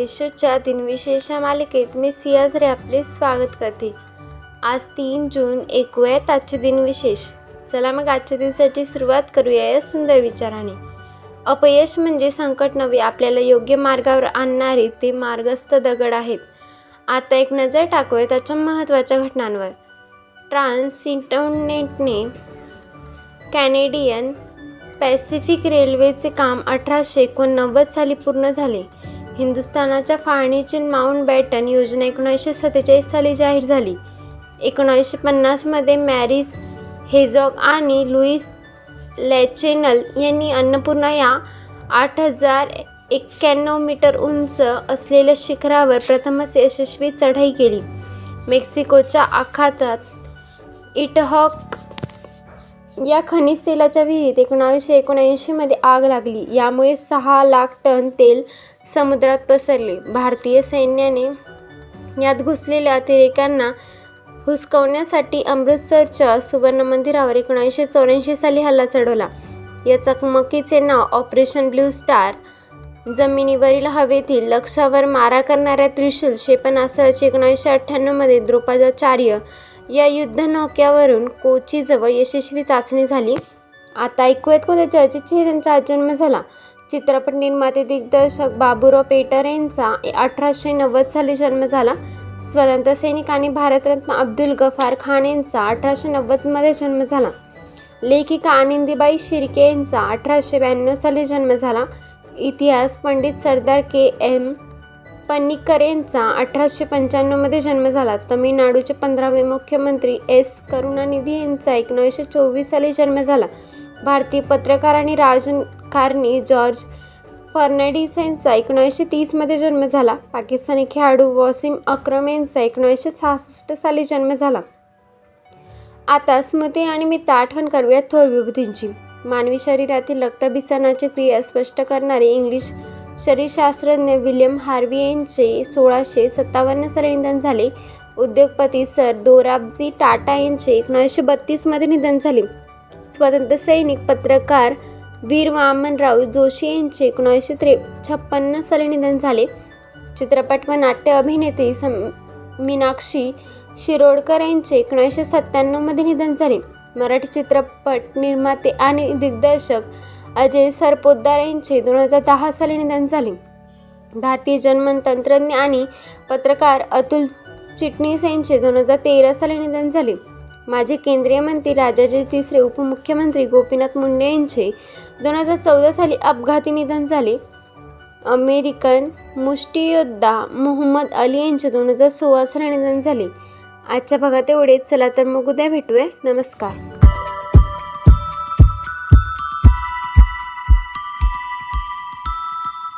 येशूच्या दिनविशेष मालिकेत मी सियाजरे आपले स्वागत करते. आज तीन जून ऐकूयात आजचे दिनविशेष. चला मग आजच्या दिवसाची सुरुवात करूया या सुंदर विचाराने. अपयश म्हणजे संकट नव्हे आपल्याला योग्य मार्गावर आणणारे ते मार्गस्थ दगड आहेत. आता एक नजर टाकूया त्याच्या महत्त्वाच्या घटनांवर. ट्रान्सिंटनेटने कॅनेडियन पॅसिफिक रेल्वेचे काम अठराशे एकोणनव्वद साली पूर्ण झाले. हिंदुस्थानाच्या फाळणीची माउंट बॅटन योजना एकोणीसशे सत्तेचाळीस साली जाहीर झाली. एकोणीसशे पन्नासमध्ये मॅरिस हेजॉग आणि लुईस लॅचेनल यांनी अन्नपूर्णा या आठ हजार एक्क्याण्णव मीटर उंच असलेल्या शिखरावर प्रथमच यशस्वी चढाई केली. मेक्सिकोच्या आखातात इटहॉक या खनिज तेलाच्या विहिरीत एकोणावीसशे एकोणऐंशीमध्ये आग लागली. यामुळे सहा लाख टन तेल समुद्रात पसरले. भारतीय सैन्याने यात घुसलेल्या अतिरेक्यांना हुसकवण्यासाठी अमृतसरच्या सुवर्ण मंदिरावर एकोणीसशे चौऱ्याऐंशी साली हल्ला चढवला. या चकमकीचे नाव ऑपरेशन ब्ल्यू स्टार जमिनीवरील हवेतील लक्ष्यावर मारा करणाऱ्या त्रिशूल क्षेपणास्त्राचे एकोणीसशे अठ्ठ्याण्णवमध्ये द्रोपादाचार्य या युद्धनौक्यावरून कोचीजवळ यशस्वी चाचणी झाली. आता ऐकूयात कोणत्या चर्चित चेहऱ्यांचा जन्म झाला. चित्रपट निर्माते दिग्दर्शक बाबुराव पेटर यांचा अठराशे नव्वद साली जन्म झाला. स्वतंत्र सैनिक आणि भारतरत्न अब्दुल गफार खान यांचा अठराशे नव्वदमध्ये जन्म झाला. लेखिका आनंदीबाई शिर्के यांचा अठराशे ब्याण्णव साली जन्म झाला. इतिहास पंडित सरदार के एम पन्निक्कर यांचा अठराशे पंच्याण्णवमध्ये जन्म झाला. तमिळनाडूचे पंधरावे मुख्यमंत्री एस करुणानिधी यांचा एकोणीसशे चोवीस साली जन्म झाला. भारतीय पत्रकार आणि राजकारणी जॉर्ज फर्नाडिस यांचा एकोणीसशे तीसमध्ये जन्म झाला. पाकिस्तानी खेळाडू वॉसिम अक्रम यांचा एकोणीसशे सहासष्ट साली जन्म झाला. आता स्मृती आणि मी आठवण करूया थोर विभूतींची. मानवी शरीरातील रक्तभिसरणाची क्रिया स्पष्ट करणारे इंग्लिश शरीरशास्त्रज्ञ विल्यम हार्वी यांचे सोळाशे सत्तावन्न साली निधन झाले. उद्योगपती सर दोराबजी टाटा यांचे एकोणीसशे बत्तीसमध्ये निधन झाले. स्वतंत्र सैनिक पत्रकार वीर वामनराव जोशी यांचे एकोणीसशे त्रे छप्पन्न साली निधन झाले. चित्रपट व नाट्य अभिनेत्री सम मीनाक्षी शिरोडकर यांचे एकोणीसशे सत्त्याण्णवमध्ये निधन झाले. मराठी चित्रपट निर्माते आणि दिग्दर्शक अजय सरपोतदार यांचे दोन हजार दहा साली निधन झाले. भारतीय जन्मन तंत्रज्ञ आणि पत्रकार अतुल चिटणीस यांचे दोन हजार तेरा साली निधन झाले. माजी केंद्रीय मंत्री राजाचे तिसरे उपमुख्यमंत्री गोपीनाथ मुंडे यांचे दोन हजार चौदा साली अपघाती निधन झाले. अमेरिकन मुष्टियोद्धा मोहम्मद अली यांचे दोन हजार सोळा साली निधन झाले. आजच्या भागात एवढेच. चला तर मग उद्या भेटूया. नमस्कार.